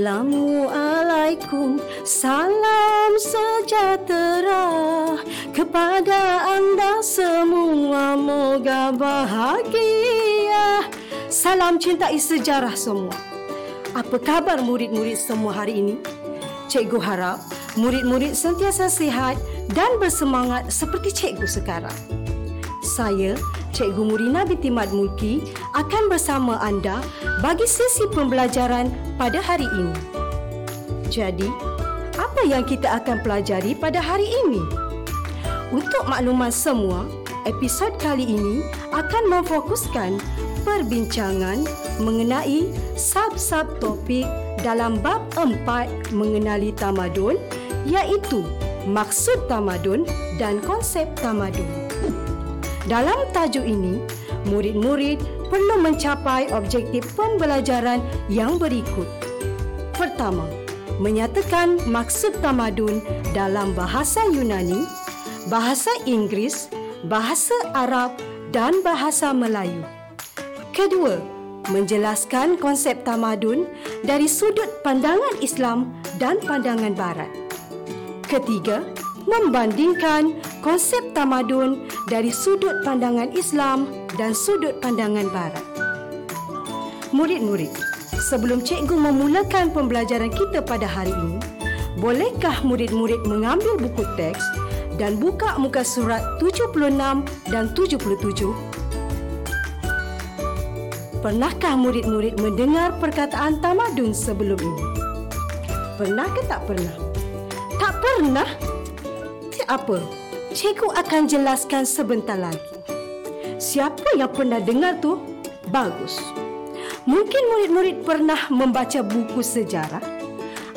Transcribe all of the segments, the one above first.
Assalamualaikum Salam sejahtera Kepada anda semua Moga bahagia Salam cintai sejarah semua Apa khabar murid-murid semua hari ini? Cikgu harap murid-murid sentiasa sihat dan bersemangat seperti cikgu sekarang. Saya, Cikgu Murina binti Mat Mulki akan bersama anda bagi sesi pembelajaran pada hari ini. Jadi, apa yang kita akan pelajari pada hari ini? Untuk makluman semua, episod kali ini akan memfokuskan perbincangan mengenai sub-sub topik dalam bab empat mengenali tamadun iaitu maksud tamadun dan konsep tamadun. Dalam tajuk ini, murid-murid perlu mencapai objektif pembelajaran yang berikut. Pertama, menyatakan maksud tamadun dalam bahasa Yunani, bahasa Inggeris, bahasa Arab dan bahasa Melayu. Kedua, menjelaskan konsep tamadun dari sudut pandangan Islam dan pandangan Barat. Ketiga, membandingkan konsep tamadun dari sudut pandangan Islam dan sudut pandangan Barat. Murid-murid, sebelum cikgu memulakan pembelajaran kita pada hari ini, bolehkah murid-murid mengambil buku teks dan buka muka surat 76 dan 77? Pernahkah murid-murid mendengar perkataan tamadun sebelum ini? Pernah ke tak pernah? Tak pernah? apa? Cikgu akan jelaskan sebentar lagi. Siapa yang pernah dengar tu? Bagus. Mungkin murid-murid pernah membaca buku sejarah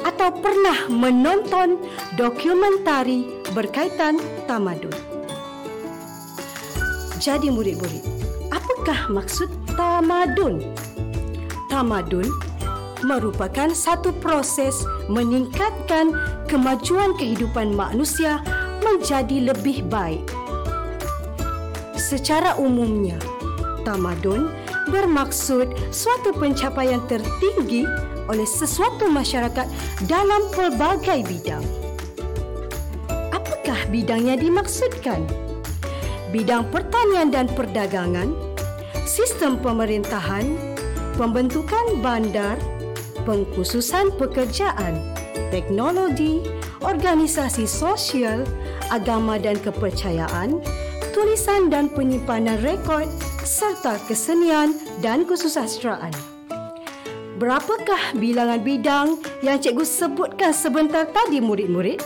atau pernah menonton dokumentari berkaitan tamadun. Jadi murid-murid, apakah maksud tamadun? Tamadun merupakan satu proses meningkatkan kemajuan kehidupan manusia menjadi lebih baik. Secara umumnya, tamadun bermaksud suatu pencapaian tertinggi oleh sesuatu masyarakat dalam pelbagai bidang. Apakah bidang yang dimaksudkan? Bidang pertanian dan perdagangan, sistem pemerintahan, pembentukan bandar, pengkhususan pekerjaan, teknologi, organisasi sosial, agama dan kepercayaan, tulisan dan penyimpanan rekod serta kesenian dan kesusastraan. Berapakah bilangan bidang yang cikgu sebutkan sebentar tadi murid-murid?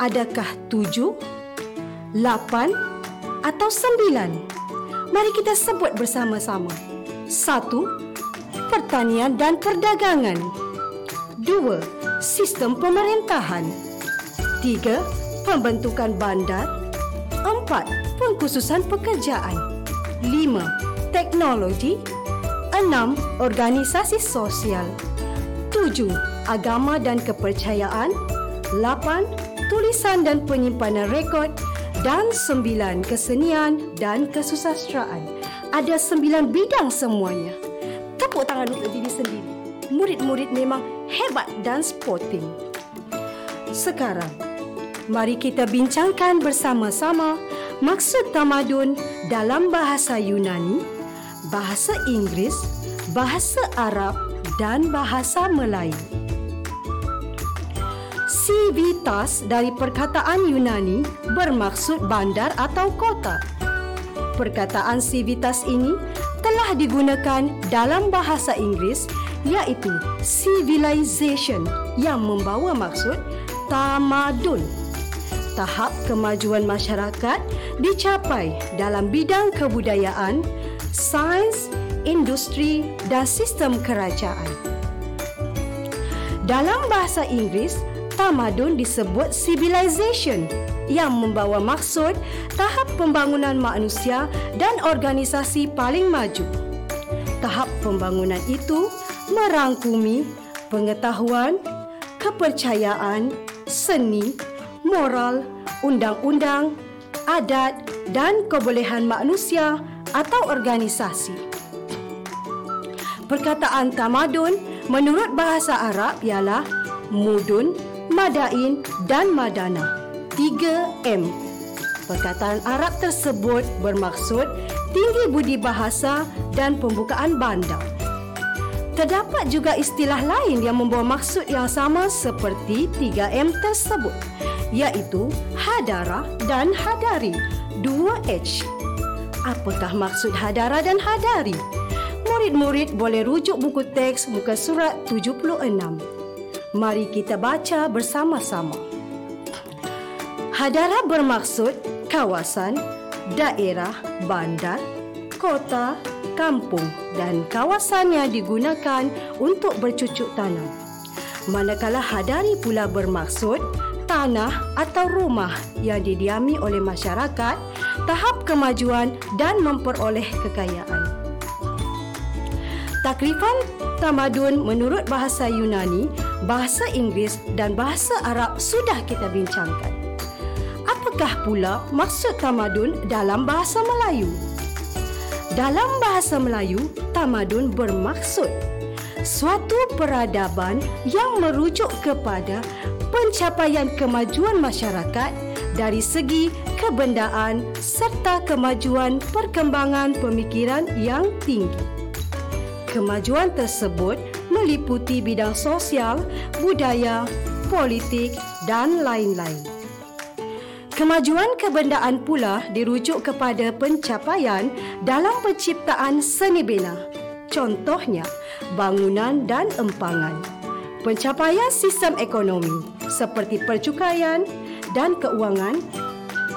Adakah tujuh, lapan atau sembilan? Mari kita sebut bersama-sama. Satu, pertanian dan perdagangan. Dua, sistem pemerintahan. Tiga, pembentukan bandar. Empat, pengkhususan pekerjaan. Lima, teknologi. Enam, organisasi sosial. Tujuh, agama dan kepercayaan. Lapan, tulisan dan penyimpanan rekod. Dan sembilan, kesenian dan kesusastraan. Ada sembilan bidang semuanya. Tepuk tangan untuk diri sendiri. Murid-murid memang hebat dan sporting. Sekarang, mari kita bincangkan bersama-sama maksud tamadun dalam bahasa Yunani, bahasa Inggeris, bahasa Arab dan bahasa Melayu. Civitas dari perkataan Yunani bermaksud bandar atau kota. Perkataan civitas ini telah digunakan dalam bahasa Inggeris iaitu civilization yang membawa maksud tamadun. Tahap kemajuan masyarakat dicapai dalam bidang kebudayaan, sains, industri dan sistem kerajaan. Dalam bahasa Inggeris, tamadun disebut civilization yang membawa maksud tahap pembangunan manusia dan organisasi paling maju. Tahap pembangunan itu merangkumi pengetahuan, kepercayaan, seni, moral, undang-undang, adat dan kebolehan manusia atau organisasi. Perkataan tamadun menurut bahasa Arab ialah mudun, madain dan madana. 3M. Perkataan Arab tersebut bermaksud tinggi budi bahasa dan pembukaan bandar. Terdapat juga istilah lain yang membawa maksud yang sama seperti 3M tersebut, iaitu hadara dan hadari, 2H. Apakah maksud hadara dan hadari? Murid-murid boleh rujuk buku teks muka surat 76. Mari kita baca bersama-sama. Hadara bermaksud kawasan, daerah, bandar, kota, kampung dan kawasan yang digunakan untuk bercucuk tanam. Manakala hadari pula bermaksud tanah atau rumah yang didiami oleh masyarakat, tahap kemajuan dan memperoleh kekayaan. Takrifan tamadun menurut bahasa Yunani, bahasa Inggeris dan bahasa Arab sudah kita bincangkan. Apakah pula maksud tamadun dalam bahasa Melayu? Dalam bahasa Melayu, tamadun bermaksud suatu peradaban yang merujuk kepada pencapaian kemajuan masyarakat dari segi kebendaan serta kemajuan perkembangan pemikiran yang tinggi. Kemajuan tersebut meliputi bidang sosial, budaya, politik dan lain-lain. Kemajuan kebendaan pula dirujuk kepada pencapaian dalam penciptaan seni bina. Contohnya, bangunan dan empangan. Pencapaian sistem ekonomi seperti percukaian dan keuangan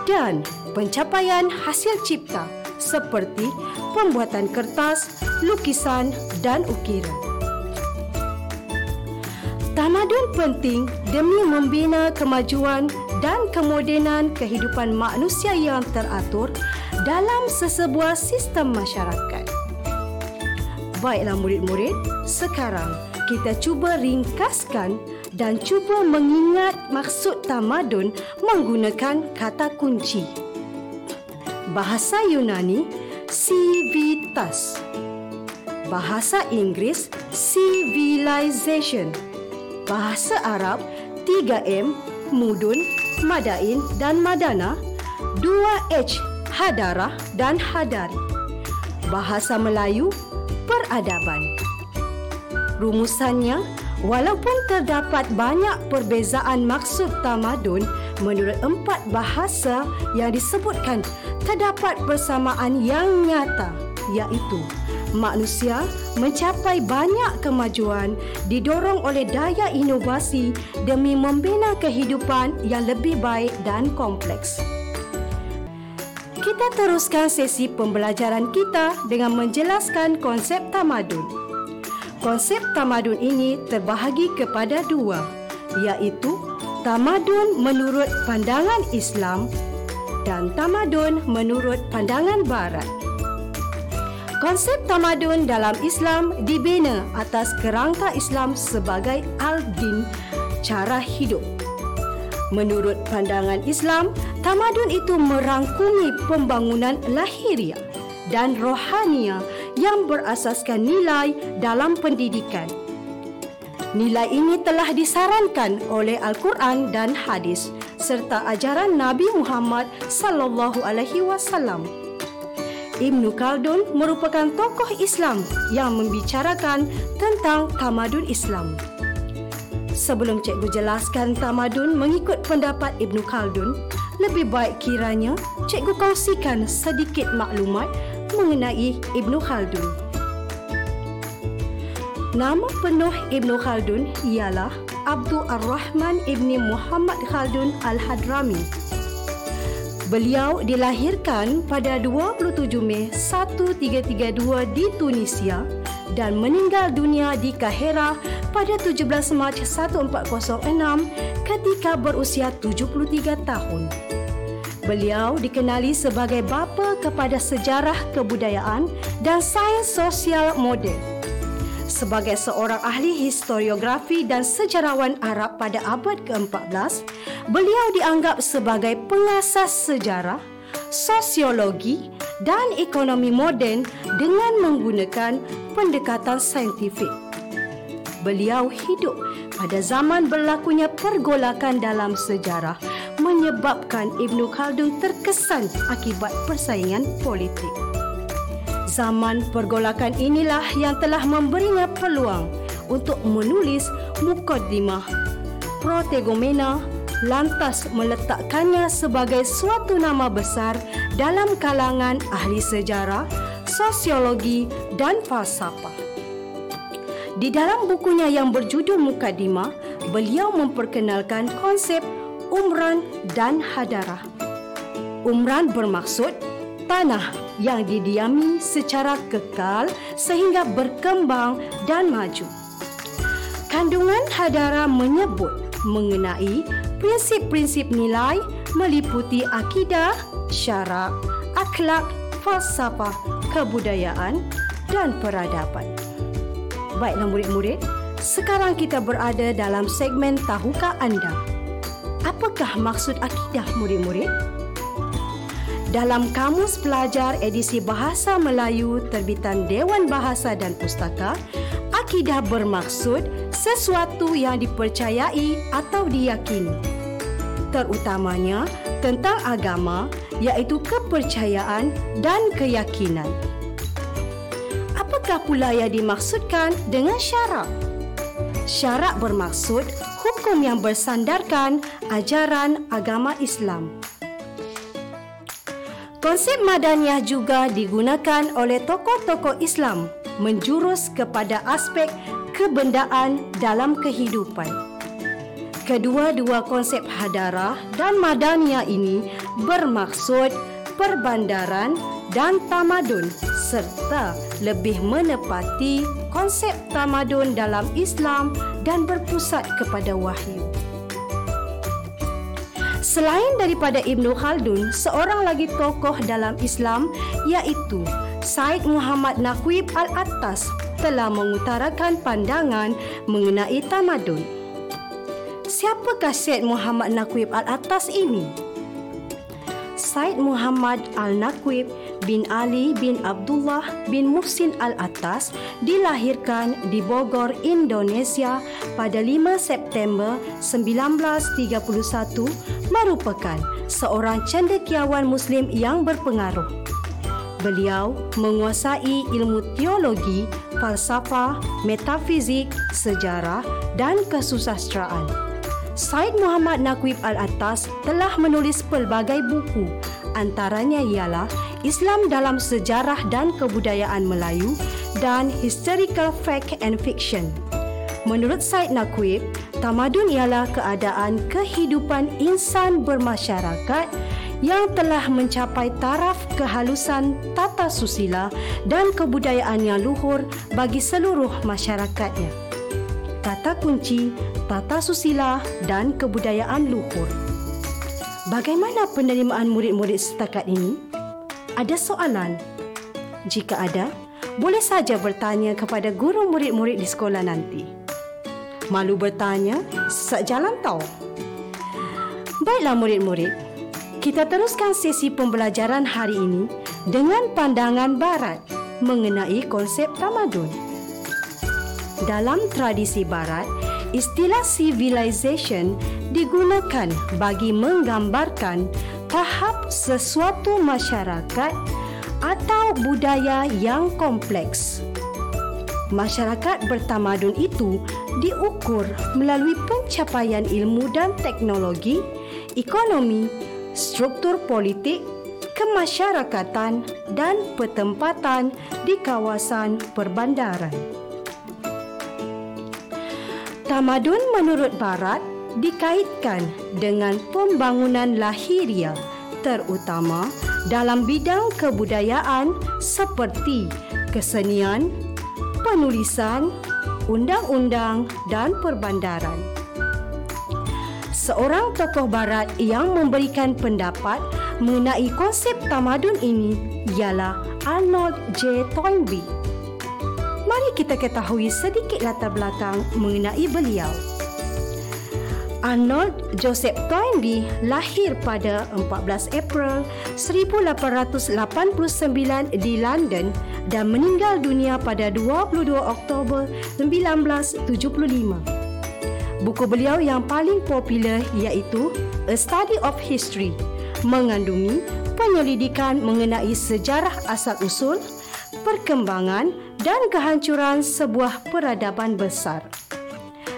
dan pencapaian hasil cipta seperti pembuatan kertas, lukisan dan ukiran. Tamadun penting demi membina kemajuan dan kemodenan kehidupan manusia yang teratur dalam sesebuah sistem masyarakat. Baiklah murid-murid, sekarang kita cuba ringkaskan dan cuba mengingat maksud tamadun menggunakan kata kunci. Bahasa Yunani, civitas. Bahasa Inggeris, civilization bahasa Arab 3M, Mudun, Madain dan Madana, 2H, Hadarah dan Hadari. Bahasa Melayu, Peradaban. Rumusannya, walaupun terdapat banyak perbezaan maksud tamadun menurut empat bahasa yang disebutkan, terdapat persamaan yang nyata iaitu manusia mencapai banyak kemajuan didorong oleh daya inovasi demi membina kehidupan yang lebih baik dan kompleks. Kita teruskan sesi pembelajaran kita dengan menjelaskan konsep tamadun. Konsep tamadun ini terbahagi kepada dua, iaitu tamadun menurut pandangan Islam dan tamadun menurut pandangan Barat. Konsep tamadun dalam Islam dibina atas kerangka Islam sebagai al-din, cara hidup. Menurut pandangan Islam, tamadun itu merangkumi pembangunan lahiriah dan rohania yang berasaskan nilai dalam pendidikan. Nilai ini telah disarankan oleh Al-Quran dan hadis serta ajaran Nabi Muhammad sallallahu alaihi wasallam. Ibn Khaldun merupakan tokoh Islam yang membicarakan tentang tamadun Islam. Sebelum cikgu jelaskan tamadun mengikut pendapat Ibn Khaldun, lebih baik kiranya cikgu kongsikan sedikit maklumat mengenai Ibn Khaldun. Nama penuh Ibn Khaldun ialah Abdul Ar-Rahman Ibn Muhammad Khaldun Al-Hadrami. Beliau dilahirkan pada 27 Mei 1332 di Tunisia dan meninggal dunia di Kahira pada 17 Mac 1406 ketika berusia 73 tahun. Beliau dikenali sebagai bapa kepada sejarah kebudayaan dan sains sosial moden sebagai seorang ahli historiografi dan sejarawan Arab pada abad ke-14, beliau dianggap sebagai pengasas sejarah, sosiologi dan ekonomi moden dengan menggunakan pendekatan saintifik. beliau hidup pada zaman berlakunya pergolakan dalam sejarah menyebabkan Ibnu Khaldun terkesan akibat persaingan politik. Zaman pergolakan inilah yang telah memberinya peluang untuk menulis mukaddimah protegomena lantas meletakkannya sebagai suatu nama besar dalam kalangan ahli sejarah, sosiologi dan falsafah. Di dalam bukunya yang berjudul Mukaddimah, beliau memperkenalkan konsep umran dan hadarah. Umran bermaksud tanah yang didiami secara kekal sehingga berkembang dan maju. Kandungan hadarah menyebut mengenai prinsip-prinsip nilai meliputi akidah, syarak, akhlak, falsafah, kebudayaan dan peradaban. Baiklah murid-murid, sekarang kita berada dalam segmen Tahukah Anda? Apakah maksud akidah murid-murid? Dalam Kamus Pelajar edisi Bahasa Melayu terbitan Dewan Bahasa dan Pustaka, akidah bermaksud sesuatu yang dipercayai atau diyakini. Terutamanya tentang agama iaitu kepercayaan dan keyakinan. Apakah pula yang dimaksudkan dengan syarak? Syarak bermaksud hukum yang bersandarkan ajaran agama Islam. Konsep madaniyah juga digunakan oleh tokoh-tokoh Islam menjurus kepada aspek kebendaan dalam kehidupan. Kedua-dua konsep hadarah dan madaniyah ini bermaksud perbandaran dan tamadun serta lebih menepati konsep tamadun dalam Islam dan berpusat kepada wahyu. Selain daripada Ibnu Khaldun, seorang lagi tokoh dalam Islam iaitu Said Muhammad Naqib Al-Attas telah mengutarakan pandangan mengenai tamadun. Siapakah Said Muhammad Naqib Al-Attas ini? Said Muhammad Al-Naqib bin Ali bin Abdullah bin Muhsin Al-Attas dilahirkan di Bogor, Indonesia pada 5 September 1931 merupakan seorang cendekiawan Muslim yang berpengaruh. Beliau menguasai ilmu teologi, falsafah, metafizik, sejarah dan kesusastraan. Said Muhammad Naqib Al-Attas telah menulis pelbagai buku antaranya ialah Islam dalam Sejarah dan Kebudayaan Melayu dan Historical Fact and Fiction. Menurut Said Naqib, tamadun ialah keadaan kehidupan insan bermasyarakat yang telah mencapai taraf kehalusan tata susila dan kebudayaan yang luhur bagi seluruh masyarakatnya. Kata kunci, tata susila dan kebudayaan luhur. Bagaimana penerimaan murid-murid setakat ini? Ada soalan? Jika ada, boleh saja bertanya kepada guru murid-murid di sekolah nanti. Malu bertanya, sesak jalan tahu. Baiklah murid-murid, kita teruskan sesi pembelajaran hari ini dengan pandangan barat mengenai konsep tamadun. Dalam tradisi barat, istilah civilization digunakan bagi menggambarkan tahap sesuatu masyarakat atau budaya yang kompleks. Masyarakat bertamadun itu diukur melalui pencapaian ilmu dan teknologi, ekonomi, struktur politik, kemasyarakatan dan pertempatan di kawasan perbandaran. Tamadun menurut Barat dikaitkan dengan pembangunan lahiriah terutama dalam bidang kebudayaan seperti kesenian, penulisan, undang-undang dan perbandaran. Seorang tokoh barat yang memberikan pendapat mengenai konsep tamadun ini ialah Arnold J. Toynbee. Mari kita ketahui sedikit latar belakang mengenai beliau. Arnold Joseph Toynbee lahir pada 14 April 1889 di London, dan meninggal dunia pada 22 Oktober 1975. Buku beliau yang paling popular iaitu A Study of History mengandungi penyelidikan mengenai sejarah asal-usul, perkembangan dan kehancuran sebuah peradaban besar.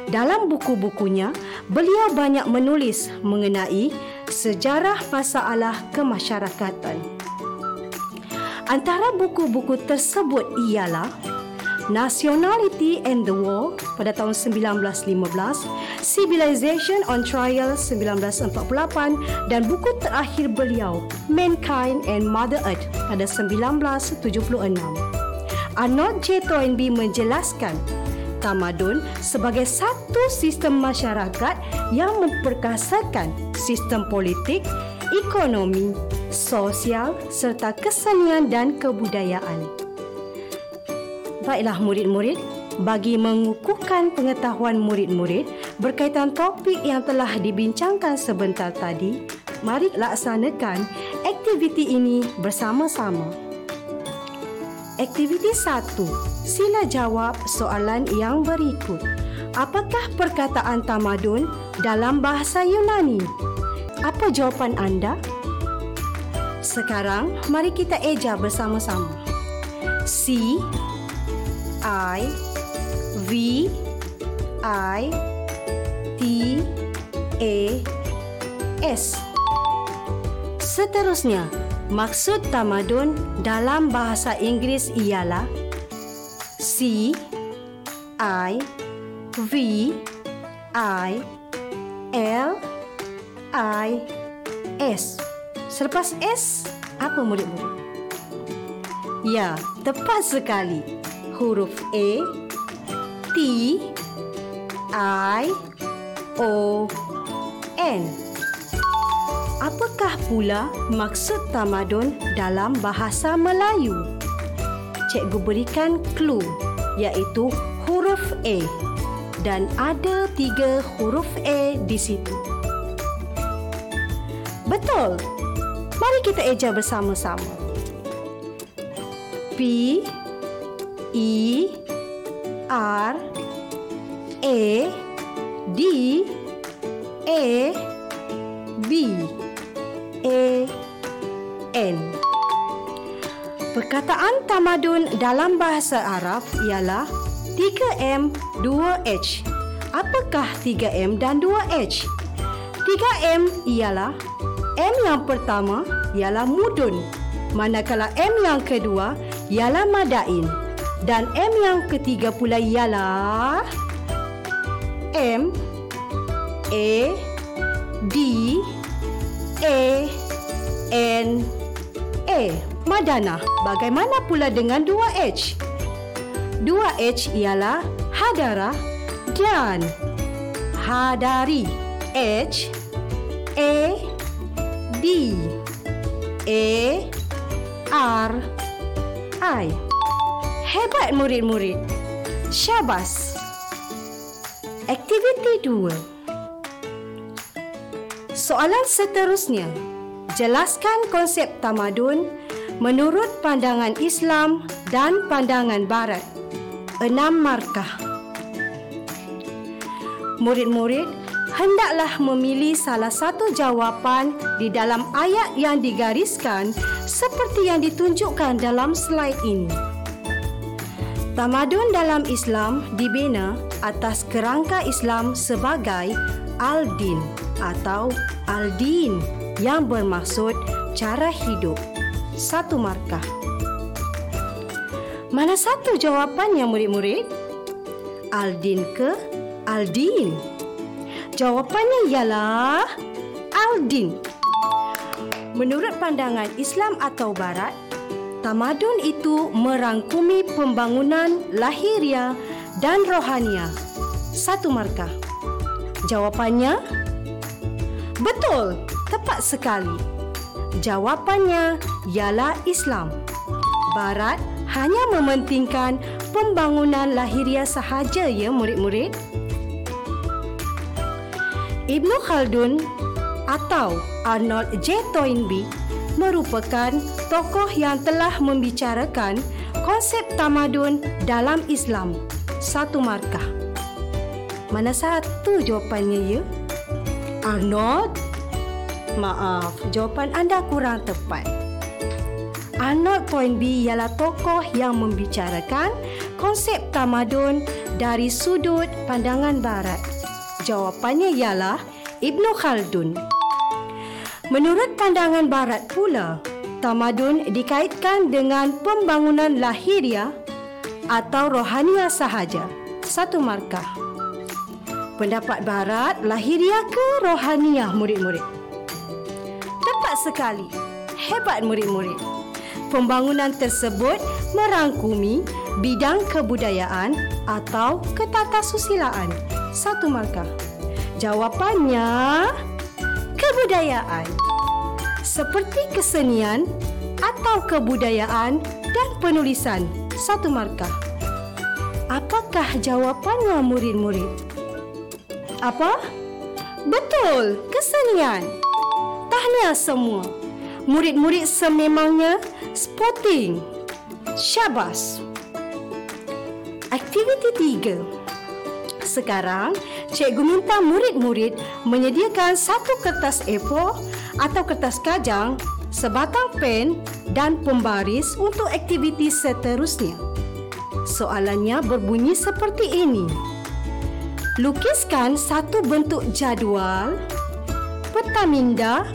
Dalam buku-bukunya, beliau banyak menulis mengenai sejarah masalah kemasyarakatan. Antara buku-buku tersebut ialah Nationality and the War pada tahun 1915, Civilization on Trial 1948 dan buku terakhir beliau Mankind and Mother Earth pada 1976. Arnold J. Toynbee menjelaskan tamadun sebagai satu sistem masyarakat yang memperkasakan sistem politik, ekonomi, sosial serta kesenian dan kebudayaan. Baiklah murid-murid, bagi mengukuhkan pengetahuan murid-murid berkaitan topik yang telah dibincangkan sebentar tadi, mari laksanakan aktiviti ini bersama-sama. Aktiviti 1. Sila jawab soalan yang berikut. Apakah perkataan tamadun dalam bahasa Yunani? Apa jawapan anda? Sekarang, mari kita eja bersama-sama. C I V I T A S. Seterusnya, maksud tamadun dalam bahasa Inggeris ialah C I V I L I S. Selepas S, apa murid-murid? Ya, tepat sekali huruf A, T, I, O, N. Apakah pula maksud tamadun dalam bahasa Melayu? Cikgu berikan clue iaitu huruf A dan ada tiga huruf A di situ. Betul. Mari kita eja bersama-sama. P E R A D A B A N Perkataan tamadun dalam bahasa Arab ialah 3M 2H. Apakah 3M dan 2H? 3M ialah M yang pertama ialah mudun manakala M yang kedua ialah madain. Dan M yang ketiga pula ialah M A D A N A Madana. Bagaimana pula dengan 2H? 2H ialah Hadara dan Hadari. H A D A R I Hebat murid-murid. Syabas. Aktiviti 2. Soalan seterusnya. Jelaskan konsep tamadun menurut pandangan Islam dan pandangan Barat. Enam markah. Murid-murid, hendaklah memilih salah satu jawapan di dalam ayat yang digariskan seperti yang ditunjukkan dalam slide ini. Tamadun dalam Islam dibina atas kerangka Islam sebagai Al-Din atau Al-Din yang bermaksud cara hidup. Satu markah. Mana satu jawapannya murid-murid? Al-Din ke Al-Din? Jawapannya ialah Al-Din. Menurut pandangan Islam atau Barat, tamadun itu merangkumi pembangunan lahiria dan rohania. Satu markah. Jawapannya? Betul, tepat sekali. Jawapannya ialah Islam. Barat hanya mementingkan pembangunan lahiria sahaja ya murid-murid. Ibnu Khaldun atau Arnold J. Toynbee merupakan tokoh yang telah membicarakan konsep tamadun dalam Islam. Satu markah. Mana satu jawapannya ya? Arnold? Maaf, jawapan anda kurang tepat. Arnold Toynbee ialah tokoh yang membicarakan konsep tamadun dari sudut pandangan barat. Jawapannya ialah Ibnu Khaldun. Menurut pandangan barat pula, tamadun dikaitkan dengan pembangunan lahiriah atau rohaniah sahaja. Satu markah. Pendapat barat, lahiriah ke rohaniah murid-murid? Sekali. Hebat murid-murid. Pembangunan tersebut merangkumi bidang kebudayaan atau ketatasusilaan. Satu markah. Jawapannya kebudayaan. Seperti kesenian atau kebudayaan dan penulisan. Satu markah. Apakah jawapannya murid-murid? Apa? Betul, kesenian. Tahniah semua. Murid-murid sememangnya sporting. Syabas. Aktiviti tiga. Sekarang, cikgu minta murid-murid menyediakan satu kertas A4 atau kertas kajang, sebatang pen dan pembaris untuk aktiviti seterusnya. Soalannya berbunyi seperti ini. Lukiskan satu bentuk jadual, peta minda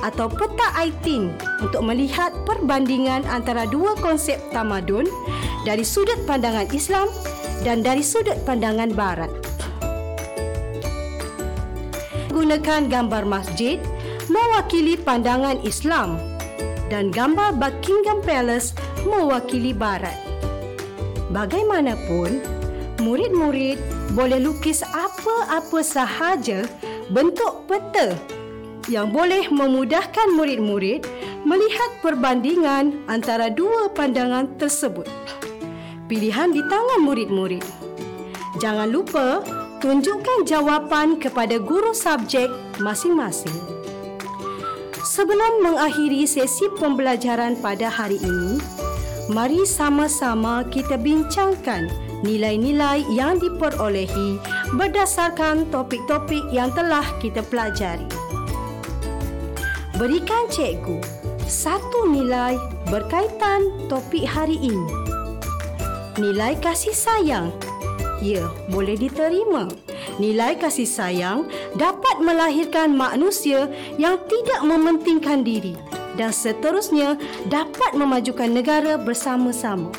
atau peta aitin untuk melihat perbandingan antara dua konsep tamadun dari sudut pandangan Islam dan dari sudut pandangan Barat. Gunakan gambar masjid mewakili pandangan Islam dan gambar Buckingham Palace mewakili Barat. Bagaimanapun, murid-murid boleh lukis apa-apa sahaja bentuk peta yang boleh memudahkan murid-murid melihat perbandingan antara dua pandangan tersebut. Pilihan di tangan murid-murid. Jangan lupa tunjukkan jawapan kepada guru subjek masing-masing. Sebelum mengakhiri sesi pembelajaran pada hari ini, mari sama-sama kita bincangkan nilai-nilai yang diperolehi berdasarkan topik-topik yang telah kita pelajari. Berikan cikgu satu nilai berkaitan topik hari ini. Nilai kasih sayang. Ya, boleh diterima. Nilai kasih sayang dapat melahirkan manusia yang tidak mementingkan diri dan seterusnya dapat memajukan negara bersama-sama.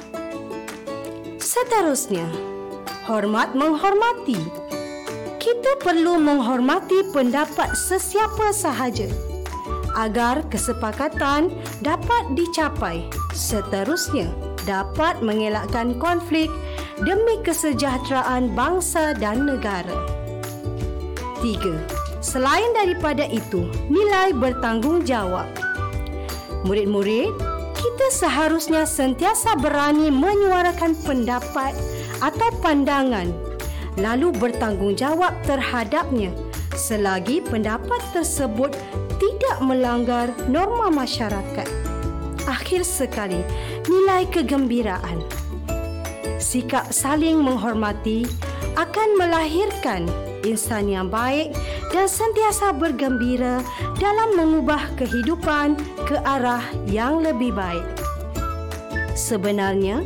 Seterusnya, hormat menghormati. Kita perlu menghormati pendapat sesiapa sahaja agar kesepakatan dapat dicapai. Seterusnya, dapat mengelakkan konflik demi kesejahteraan bangsa dan negara. Tiga, selain daripada itu, nilai bertanggungjawab. Murid-murid, kita seharusnya sentiasa berani menyuarakan pendapat atau pandangan lalu bertanggungjawab terhadapnya selagi pendapat tersebut tidak melanggar norma masyarakat. Akhir sekali, nilai kegembiraan. Sikap saling menghormati akan melahirkan insan yang baik dan sentiasa bergembira dalam mengubah kehidupan ke arah yang lebih baik. Sebenarnya,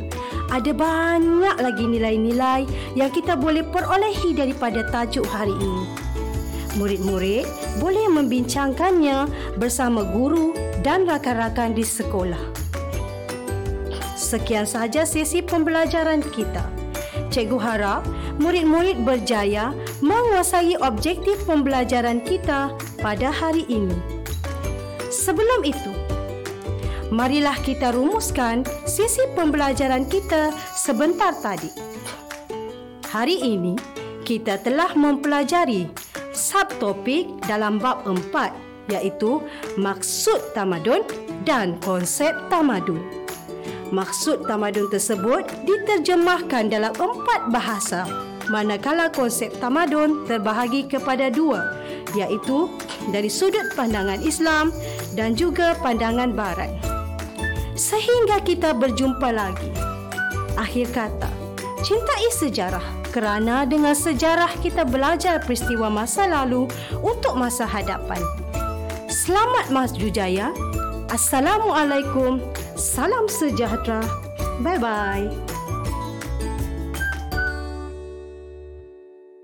ada banyak lagi nilai-nilai yang kita boleh perolehi daripada tajuk hari ini murid-murid boleh membincangkannya bersama guru dan rakan-rakan di sekolah. Sekian sahaja sesi pembelajaran kita. Cikgu harap murid-murid berjaya menguasai objektif pembelajaran kita pada hari ini. Sebelum itu, marilah kita rumuskan sesi pembelajaran kita sebentar tadi. Hari ini, kita telah mempelajari subtopik dalam bab empat iaitu maksud tamadun dan konsep tamadun. Maksud tamadun tersebut diterjemahkan dalam empat bahasa manakala konsep tamadun terbahagi kepada dua iaitu dari sudut pandangan Islam dan juga pandangan Barat. Sehingga kita berjumpa lagi. Akhir kata, cintai sejarah kerana dengan sejarah kita belajar peristiwa masa lalu untuk masa hadapan. Selamat Mas Jujaya. Assalamualaikum. Salam sejahtera. Bye-bye.